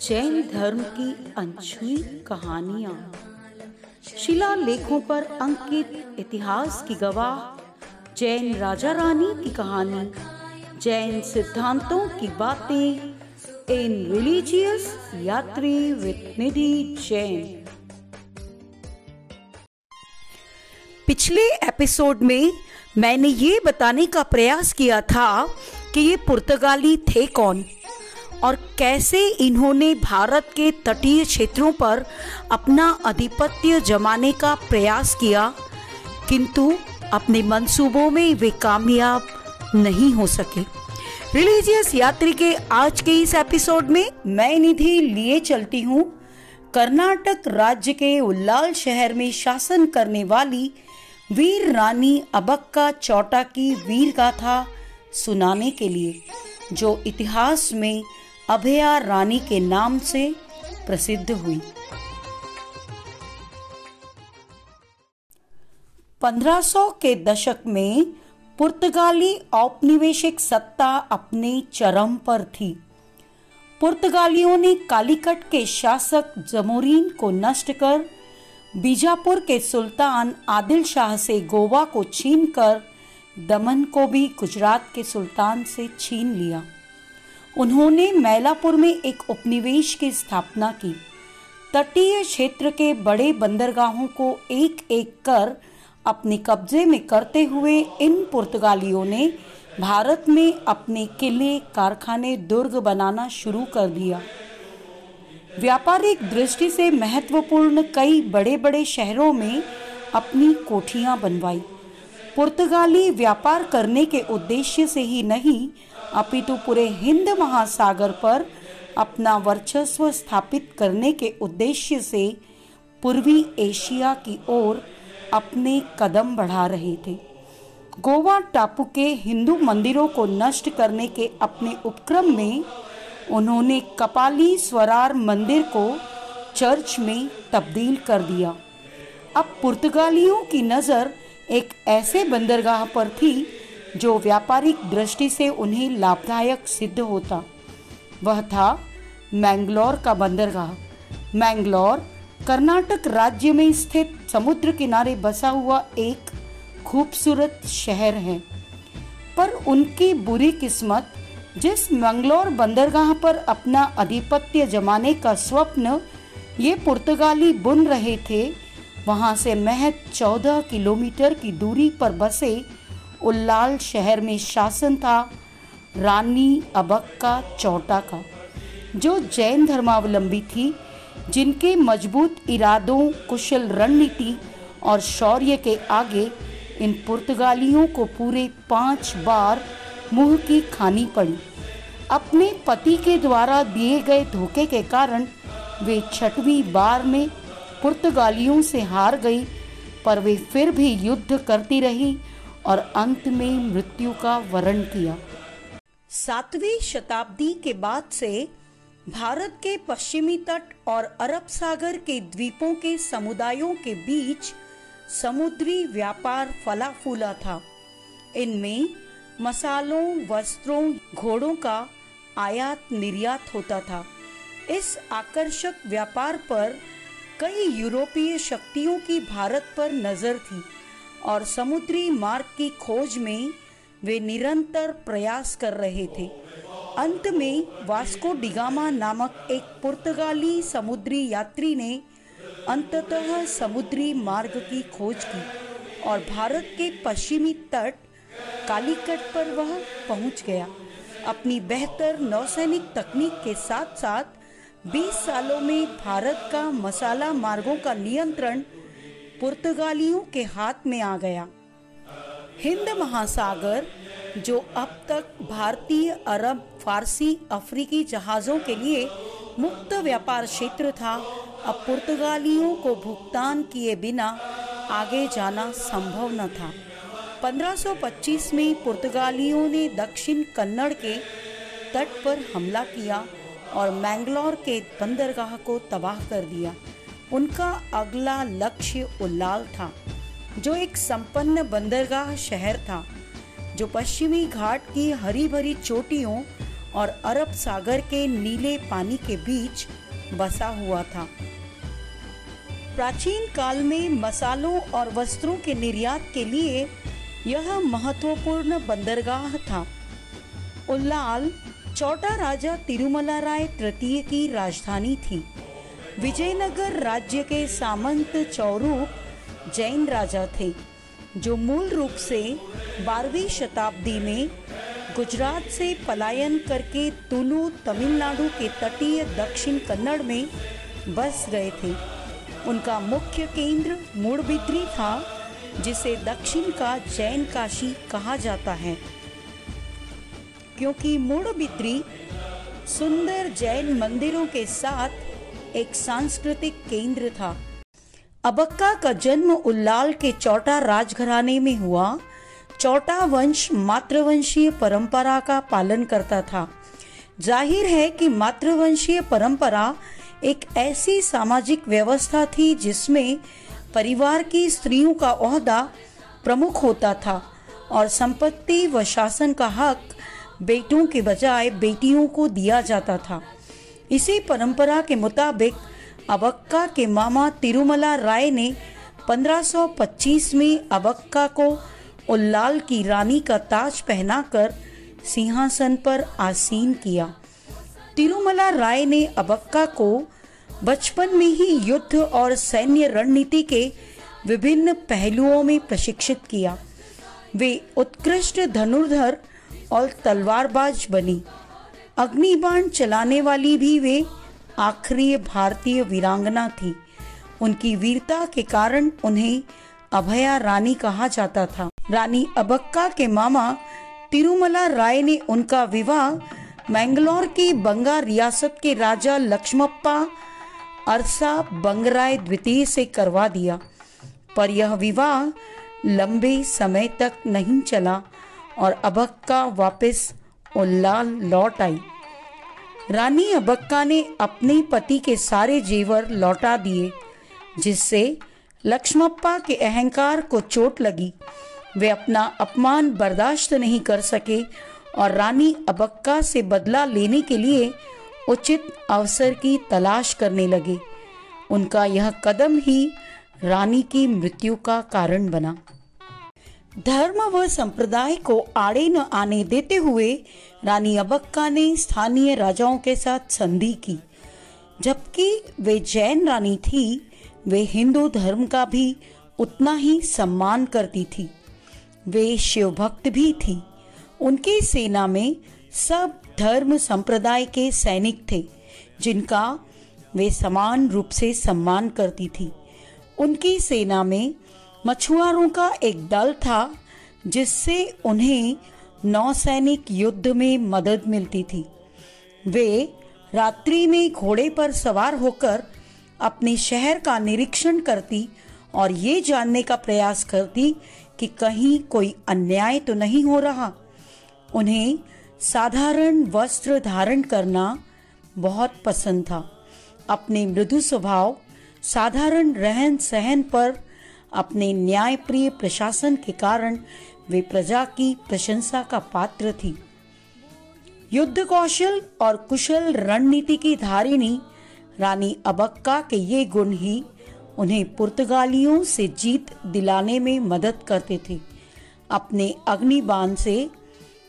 जैन धर्म की अनछुई कहानियाँ। शिला लेखों पर अंकित इतिहास की गवाह, जैन राजा रानी की कहानी, जैन सिद्धांतों की बातें, in religious Yatri with Nidhi Jain. पिछले एपिसोड में मैंने ये बताने का प्रयास किया था कि ये पुर्तगाली थे कौन? और कैसे इन्होंने भारत के तटीय क्षेत्रों पर अपना आधिपत्य जमाने का प्रयास किया, किंतु अपने मंसूबों में वे कामयाब नहीं हो सके। रिलीजियस यात्री के आज के इस एपिसोड में मैं निधि लिए चलती हूँ। कर्नाटक राज्य के उल्लाल शहर में शासन करने वाली वीर रानी अबक्का चौटा की वीर गाथा सुनाने के लिए, जो इतिहास में अभया रानी के नाम से प्रसिद्ध हुई। 1500 के दशक में पुर्तगाली औपनिवेशिक सत्ता अपने चरम पर थी। पुर्तगालियों ने कालीकट के शासक जमोरीन को नष्ट कर, बीजापुर के सुल्तान आदिल शाह से गोवा को छीनकर, दमन को भी गुजरात के सुल्तान से छीन लिया। उन्होंने मैलापुर में एक उपनिवेश की स्थापना की। तटीय क्षेत्र के बड़े बंदरगाहों को एक एक कर अपने कब्जे में करते हुए इन पुर्तगालियों ने भारत में अपने किले, कारखाने दुर्ग बनाना शुरू कर दिया। व्यापारिक दृष्टि से महत्वपूर्ण कई बड़े बड़े शहरों में अपनी कोठियाँ बनवाई। पुर्तगाली व्यापार करने के उद्देश्य से ही नहीं अपितु पूरे हिंद महासागर पर अपना वर्चस्व स्थापित करने के उद्देश्य से पूर्वी एशिया की ओर अपने कदम बढ़ा रहे थे। गोवा टापू के हिंदू मंदिरों को नष्ट करने के अपने उपक्रम में उन्होंने कपाली स्वरार मंदिर को चर्च में तब्दील कर दिया। अब पुर्तगालियों की नज़र एक ऐसे बंदरगाह पर थी जो व्यापारिक दृष्टि से उन्हें लाभदायक सिद्ध होता। वह था मैंगलोर का बंदरगाह। मैंगलोर, कर्नाटक राज्य में स्थित समुद्र किनारे बसा हुआ एक खूबसूरत शहर है। पर उनकी बुरी किस्मत, जिस मंगलोर बंदरगाह पर अपना आधिपत्य जमाने का स्वप्न, ये पुर्तगाली बुन रहे थे, वहाँ से महज चौदह किलोमीटर की दूरी पर बसे उल्लाल शहर में शासन था, रानी अबक्का चौटा का, जो जैन धर्मावलंबी थी, जिनके मज़बूत इरादों, कुशल रणनीति और शौर्य के आगे इन पुर्तगालियों को पूरे पाँच बार मुँह की खानी पड़ी। अपने पति के द्वारा दिए गए धोखे के कारण वे छठवीं बार में पुर्तगालियों से हार गई, पर वे फिर भी युद्ध करती रही और अंत में मृत्यु का वरण किया। सातवीं शताब्दी के बाद से भारत के पश्चिमी तट और अरब सागर के द्वीपों के समुदायों के बीच समुद्री व्यापार फला फूला था। इनमें मसालों, वस्त्रों, घोड़ों का आयात निर्यात होता था। इस आकर्षक व्यापार पर कई यूरोपीय शक्तियों की भारत पर नज़र थी। और समुद्री मार्ग की खोज में वे निरंतर प्रयास कर रहे थे। अंत में वास्को डिगामा नामक एक पुर्तगाली समुद्री यात्री ने अंततः समुद्री मार्ग की खोज की और भारत के पश्चिमी तट कालीकट पर वह पहुँच गया। अपनी बेहतर नौसैनिक तकनीक के साथ साथ 20 सालों में भारत का मसाला मार्गों का नियंत्रण पुर्तगालियों के हाथ में आ गया। हिंद महासागर, जो अब तक भारतीय, अरब, फारसी, अफ्रीकी जहाज़ों के लिए मुक्त व्यापार क्षेत्र था, अब पुर्तगालियों को भुगतान किए बिना आगे जाना संभव न था। 1525 में पुर्तगालियों ने दक्षिण कन्नड़ के तट पर हमला किया और मैंगलोर के बंदरगाह को तबाह कर दिया। उनका अगला लक्ष्य उल्लाल था, जो एक संपन्न बंदरगाह शहर था, जो पश्चिमी घाट की हरी भरी चोटियों और अरब सागर के नीले पानी के बीच बसा हुआ था। प्राचीन काल में मसालों और वस्त्रों के निर्यात के लिए यह महत्वपूर्ण बंदरगाह था। उल्लाल चौटा राजा तिरुमला राय तृतीय की राजधानी थी। विजयनगर राज्य के सामंत चौरूप जैन राजा थे, जो मूल रूप से बारहवीं शताब्दी में गुजरात से पलायन करके तुलु, तमिलनाडु के तटीय दक्षिण कन्नड़ में बस गए थे। उनका मुख्य केंद्र मूड़बिद्री था, जिसे दक्षिण का जैन काशी कहा जाता है। क्योंकि मूड़बिद्री सुंदर जैन मंदिरों के साथ एक सांस्कृतिक केंद्र था। अबक्का का जन्म उल्लाल के चौटा राजघराने में हुआ। चौटा वंश मातृवंशीय परंपरा का पालन करता था। ज़ाहिर है कि मातृवंशीय परंपरा एक ऐसी सामाजिक व्यवस्था थी जिसमें परिवार की स्त्रियों का ओहदा प्रमुख होता था और संपत्ति व शासन का हक बेटों के बजाय बेटियों को दिया जाता था। इसी परंपरा के मुताबिक अबक्का के मामा तिरुमला राय ने 1525 में अबक्का को उल्लाल की रानी का ताज पहनाकर सिंहासन पर आसीन किया। तिरुमला राय ने अबक्का को बचपन में ही युद्ध और सैन्य रणनीति के विभिन्न पहलुओं में प्रशिक्षित किया। वे उत्कृष्ट धनुर्धर और तलवारबाज बनी। अग्निबाण चलाने वाली भी वे आखिरी भारतीय वीरांगना थी। उनकी वीरता के कारण उन्हें अभया रानी कहा जाता था। रानी अबक्का के मामा तिरुमला राय ने उनका विवाह मैंगलोर की बंगा रियासत के राजा लक्ष्मप्पा अरसा बंगराय द्वितीय से करवा दिया। पर यह विवाह लंबे समय तक नहीं चला और अबक्का वापस उल्लाल लौट आई। रानी अबक्का ने अपने पति के सारे जेवर लौटा दिए, जिससे लक्ष्मप्पा के अहंकार को चोट लगी। वे अपना अपमान बर्दाश्त नहीं कर सके और रानी अबक्का से बदला लेने के लिए उचित अवसर की तलाश करने लगे। उनका यह कदम ही रानी की मृत्यु का कारण बना। धर्म व संप्रदाय को आड़े न आने देते हुए रानी अबक्का ने स्थानीय राजाओं के साथ संधि की। जबकि वे जैन रानी थी, वे हिंदू धर्म का भी उतना ही सम्मान करती थी। वे शिव भक्त भी थी। उनकी सेना में सब धर्म संप्रदाय के सैनिक थे, जिनका वे समान रूप से सम्मान करती थी। उनकी सेना में मछुआरों का एक दल था, जिससे उन्हें नौसैनिक युद्ध में मदद मिलती थी। वे रात्रि में घोड़े पर सवार होकर अपने शहर का निरीक्षण करती और ये जानने का प्रयास करती कि कहीं कोई अन्याय तो नहीं हो रहा। उन्हें साधारण वस्त्र धारण करना बहुत पसंद था। अपने मृदु स्वभाव, साधारण रहन सहन पर अपने न्यायप्रिय प्रशासन के कारण वे प्रजा की प्रशंसा का पात्र थी। युद्ध कौशल और कुशल रणनीति की धारिणी रानी अबक्का के ये गुण ही उन्हें पुर्तगालियों से जीत दिलाने में मदद करते थे। अपने अग्निबाण से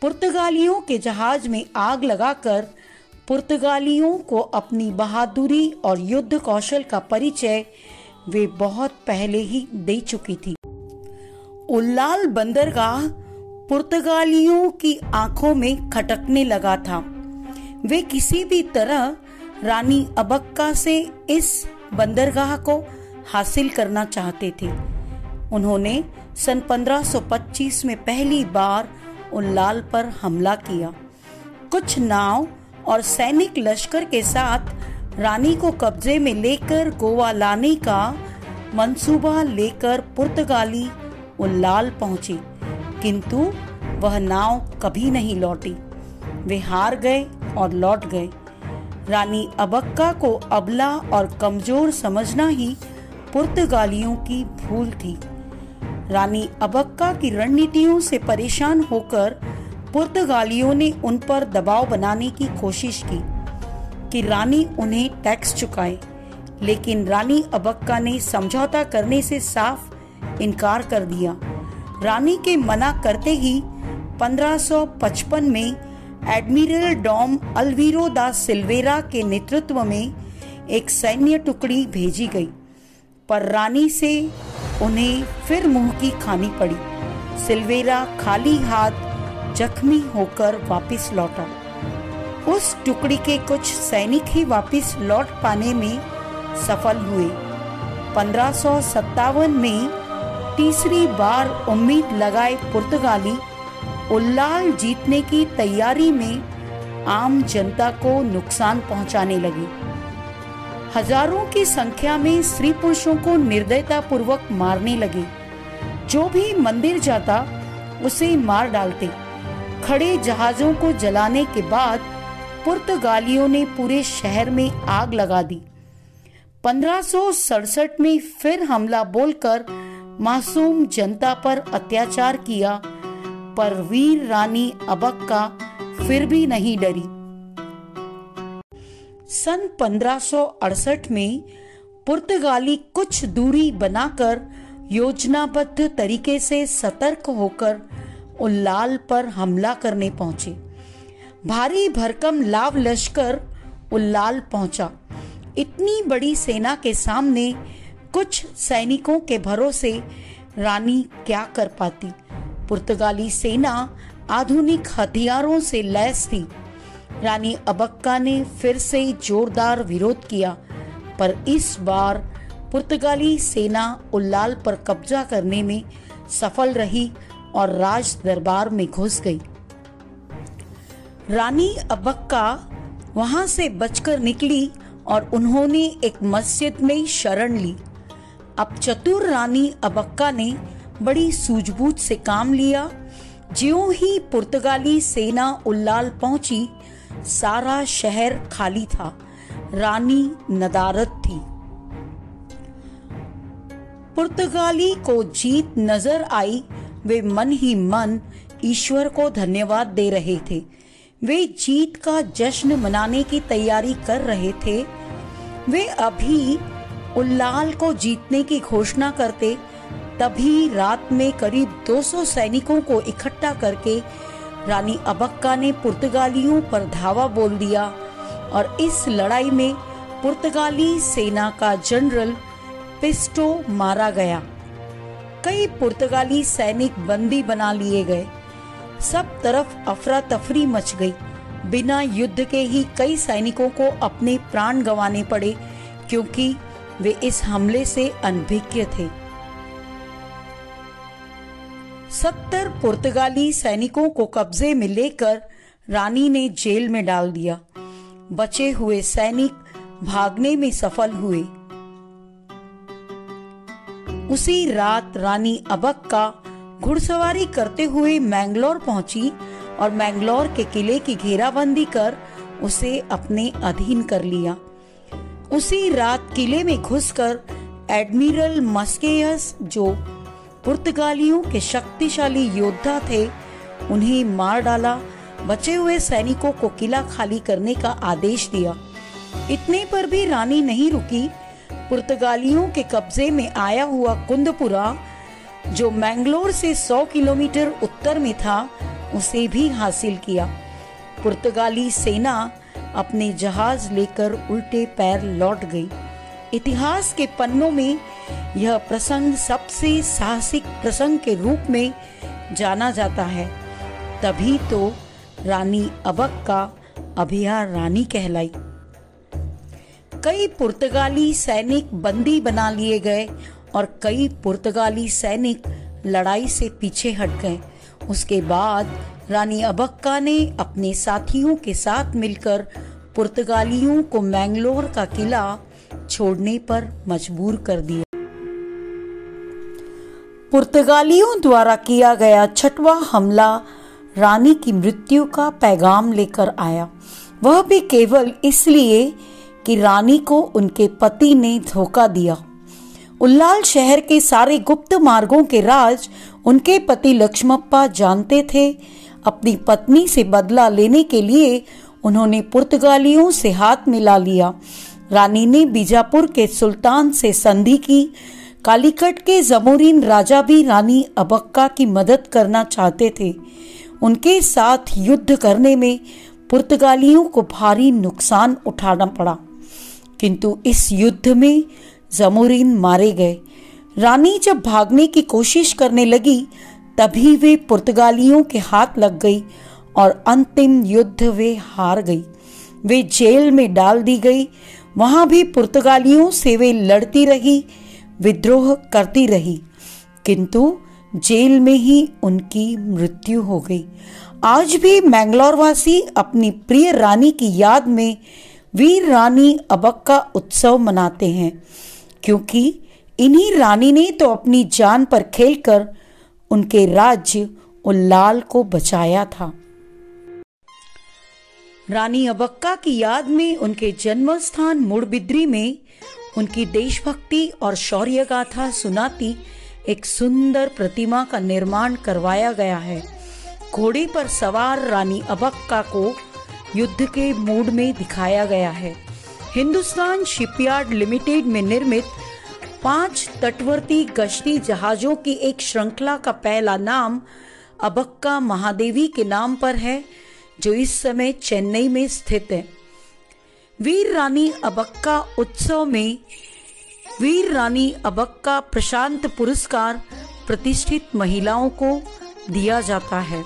पुर्तगालियों के जहाज़ में आग लगाकर पुर्तगालियों को अपनी बहादुरी और युद्ध कौशल का परिचय वे बहुत पहले ही दे चुकी थी। उल्लाल बंदरगाह पुर्तगालियों की आँखों में खटकने लगा था। वे किसी भी तरह रानी अबक्का से इस बंदरगाह को हासिल करना चाहते थे। उन्होंने सन 1525 में पहली बार उल्लाल पर हमला किया। कुछ नाव और सैनिक लश्कर के साथ रानी को कब्जे में लेकर गोवा लाने का मंसूबा लेकर पुर्तगाली उल्लाल पहुँचे। किंतु वह नाव कभी नहीं लौटी। वे हार गए और लौट गए। रानी अबक्का को अबला और कमज़ोर समझना ही पुर्तगालियों की भूल थी। रानी अबक्का की रणनीतियों से परेशान होकर पुर्तगालियों ने उन पर दबाव बनाने की कोशिश की। कि रानी उन्हें टैक्स चुकाए, लेकिन रानी अबक्का ने समझौता करने से साफ़ इनकार कर दिया। रानी के मना करते ही 1555 में एडमिरल डॉम अलवीरो दा सिल्वेरा के नेतृत्व में एक सैन्य टुकड़ी भेजी गई, पर रानी से उन्हें फिर मुँह की खानी पड़ी। सिल्वेरा खाली हाथ जख्मी होकर वापस लौटा। उस टुकड़ी के कुछ सैनिक ही वापस लौट पाने में सफल हुए। पंद्रह में तीसरी बार उम्मीद लगाए पुर्तगाली उल्लाल जीतने की तैयारी में आम जनता को नुकसान पहुँचाने लगे। हज़ारों की संख्या में स्त्री पुरुषों को निर्दयता पूर्वक मारने लगे। जो भी मंदिर जाता, उसे मार डालते। खड़े जहाजों को जलाने के बाद पुर्तगालियों ने पूरे शहर में आग लगा दी। पंद्रह में फिर हमला बोलकर मासूम जनता पर अत्याचार किया, पर वीर रानी अबक्का फिर भी नहीं डरी। सन 1568 में पुर्तगाली कुछ दूरी बनाकर योजनाबद्ध तरीके से सतर्क होकर उल्लाल पर हमला करने पहुँचे। भारी भरकम लाव लश्कर उल्लाल पहुँचा। इतनी बड़ी सेना के सामने कुछ सैनिकों के भरोसे रानी क्या कर पाती? पुर्तगाली सेना आधुनिक हथियारों से लैस थी। रानी अबक्का ने फिर से जोरदार विरोध किया, पर इस बार पुर्तगाली सेना उल्लाल पर कब्जा करने में सफल रही और राज दरबार में घुस गई। रानी अबक्का वहाँ से बचकर निकली और उन्होंने एक मस्जिद में शरण ली। अब चतुर रानी अबक्का ने बड़ी सूझबूझ से काम लिया। ज्यों ही पुर्तगाली सेना उल्लाल पहुँची, सारा शहर खाली था। रानी नदारत थी। पुर्तगाली को जीत नज़र आई, वे मन ही मन ईश्वर को धन्यवाद दे रहे थे। वे जीत का जश्न मनाने की तैयारी कर रहे थे। वे अभी उल्लाल को जीतने की घोषणा करते, तभी रात में करीब 200 सैनिकों को इकट्ठा करके रानी अबक्का ने पुर्तगालियों पर धावा बोल दिया और इस लड़ाई में पुर्तगाली सेना का जनरल पिस्टो मारा गया। कई पुर्तगाली सैनिक बंदी बना लिए गए। सब तरफ़ अफरा तफरी मच गई। बिना युद्ध के ही कई सैनिकों को अपने प्राण गंवाने पड़े, क्योंकि वे इस हमले से अनभिज्ञ थे। सत्तर पुर्तगाली सैनिकों को कब्जे में लेकर रानी ने जेल में डाल दिया। बचे हुए सैनिक भागने में सफल हुए। उसी रात रानी अबक का घुड़सवारी करते हुए मैंगलोर पहुँची और मैंगलोर के किले की घेराबंदी कर उसे अपने अधीन कर लिया। उसी रात किले में घुसकर एडमिरल मस्केयस, जो पुर्तगालियों के शक्तिशाली योद्धा थे, उन्हें मार डाला, बचे हुए सैनिकों को किला खाली करने का आदेश दिया। इतने पर भी रानी नहीं रुकी। पुर्तगालियों के कब्जे में आया हुआ कुंदपुरा जो मैंगलोर से 100 किलोमीटर उत्तर में था, उसे भी हासिल किया। पुर्तगाली सेना अपने जहाज़ लेकर उल्टे पैर लौट गई। इतिहास के पन्नों में यह प्रसंग सबसे साहसिक प्रसंग के रूप में जाना जाता है। तभी तो रानी अबक का अभिया रानी कहलाई। कई पुर्तगाली सैनिक बंदी बना लिए गए और कई पुर्तगाली सैनिक लड़ाई से पीछे हट गए। उसके बाद रानी अबक्का ने अपने साथियों के साथ मिलकर पुर्तगालियों को मैंगलोर का किला छोड़ने पर मजबूर कर दिया। पुर्तगालियों द्वारा किया गया छठवा हमला रानी की मृत्यु का पैगाम लेकर आया। वह भी केवल इसलिए कि रानी को उनके पति ने धोखा दिया। उल्लाल शहर के सारे गुप्त मार्गों के राज उनके पति लक्ष्मप्पा जानते थे। अपनी पत्नी से बदला लेने के लिए उन्होंने पुर्तगालियों से हाथ मिला लिया। रानी ने बीजापुर के सुल्तान से संधि की। कालीकट के जमोरीन राजा भी रानी अबक्का की मदद करना चाहते थे। उनके साथ युद्ध करने में पुर्तगालियों को भारी नुकसान उठाना पड़ा। किंतु इस युद्ध में जमोरीन मारे गए। रानी जब भागने की कोशिश करने लगी, तभी वे पुर्तगालियों के हाथ लग गई और अंतिम युद्ध वे हार गई। वे जेल में डाल दी गई। वहाँ भी पुर्तगालियों से वे लड़ती रही, विद्रोह करती रही। किंतु जेल में ही उनकी मृत्यु हो गई। आज भी मैंगलोर वासी अपनी प्रिय रानी की याद में वीर रानी अबक का उत्सव मनाते हैं। क्योंकि इन्हीं रानी ने तो अपनी जान पर खेलकर उनके राज्य उल्लाल को बचाया था। रानी अबक्का की याद में उनके जन्म स्थान मुड़बिद्री में उनकी देशभक्ति और शौर्य गाथा सुनाती एक सुंदर प्रतिमा का निर्माण करवाया गया है। घोड़े पर सवार रानी अबक्का को युद्ध के मूड में दिखाया गया है। हिंदुस्तान शिपयार्ड लिमिटेड में निर्मित पाँच तटवर्ती गश्ती जहाजों की एक श्रृंखला का पहला नाम अबक्का महादेवी के नाम पर है, जो इस समय चेन्नई में स्थित है। वीर रानी अबक्का उत्सव में वीर रानी अबक्का प्रशांत पुरस्कार प्रतिष्ठित महिलाओं को दिया जाता है।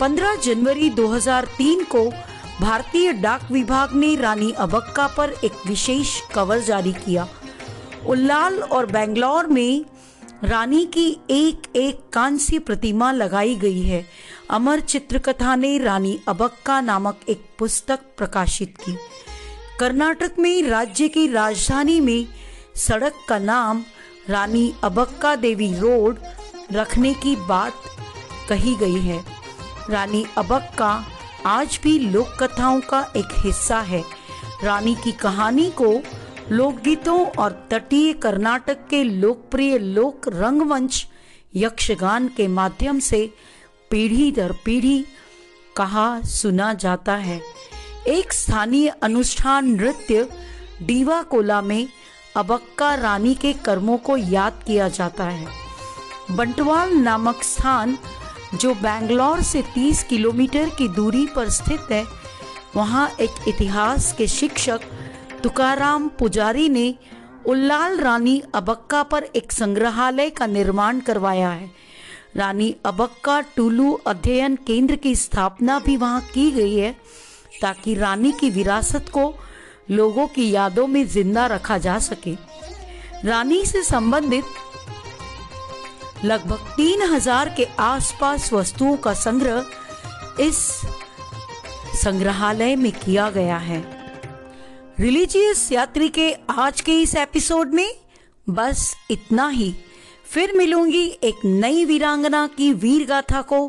15 जनवरी 2003 को भारतीय डाक विभाग ने रानी अबक्का पर एक विशेष कवर जारी किया। उल्लाल और बेंगलोर में रानी की एक एक कांस्य प्रतिमा लगाई गई है। अमर चित्रकथा ने रानी अबक्का नामक एक पुस्तक प्रकाशित की। कर्नाटक में राज्य की राजधानी में सड़क का नाम रानी अबक्का देवी रोड रखने की बात कही गई है। रानी अबक्का आज भी लोक कथाओं का एक हिस्सा है। रानी की कहानी को लोकगीतों और तटीय कर्नाटक के लोकप्रिय लोक रंगमंच यक्षगान के माध्यम से पीढ़ी दर पीढ़ी कहा सुना जाता है। एक स्थानीय अनुष्ठान नृत्य डीवा कोला में अबक्का रानी के कर्मों को याद किया जाता है। बंटवाल नामक स्थान जो बैंगलोर से 30 किलोमीटर की दूरी पर स्थित है, वहाँ एक इतिहास के शिक्षक तुकाराम पुजारी ने उल्लाल रानी अबक्का पर एक संग्रहालय का निर्माण करवाया है। रानी अबक्का टुलू अध्ययन केंद्र की स्थापना भी वहाँ की गई है, ताकि रानी की विरासत को लोगों की यादों में ज़िंदा रखा जा सके। रानी से संबंधित लगभग तीन हज़ार के आसपास वस्तुओं का संग्रह इस संग्रहालय में किया गया है। रिलीजियस यात्री के आज के इस एपिसोड में बस इतना ही। फिर मिलूँगी एक नई वीरांगना की वीर गाथा को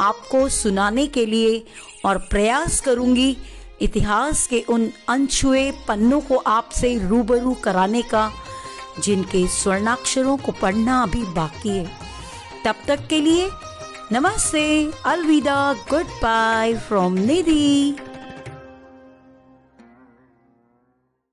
आपको सुनाने के लिए और प्रयास करूँगी इतिहास के उन अनछुए पन्नों को आपसे रूबरू कराने का। जिनके स्वर्णाक्षरों को पढ़ना अभी बाकी है। तब तक के लिए नमस्ते, अलविदा गुड बाय फ्रॉम निधि